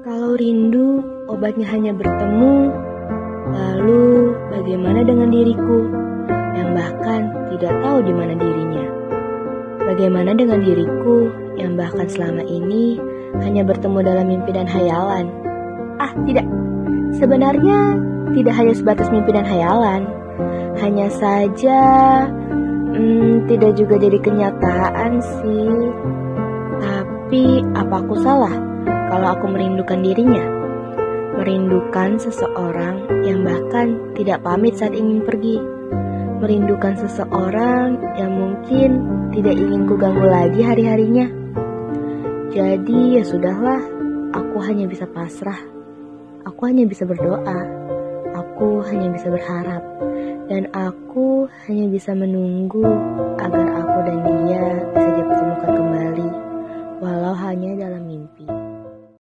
Kalau rindu, obatnya hanya bertemu. Lalu, bagaimana dengan diriku yang bahkan tidak tahu di mana dirinya? Bagaimana dengan diriku yang bahkan selama ini hanya bertemu dalam mimpi dan hayalan? Ah, tidak. Sebenarnya tidak hanya sebatas mimpi dan hayalan. Hanya saja hmm, tidak juga jadi kenyataan sih. Tapi apa aku salah kalau aku merindukan dirinya? Merindukan seseorang yang bahkan tidak pamit saat ingin pergi. Merindukan seseorang yang mungkin tidak ingin kuganggu lagi hari-harinya. Jadi ya sudahlah, aku hanya bisa pasrah. Aku hanya bisa berdoa. Aku hanya bisa berharap. Dan aku hanya bisa menunggu agar aku hanya dalam mimpi.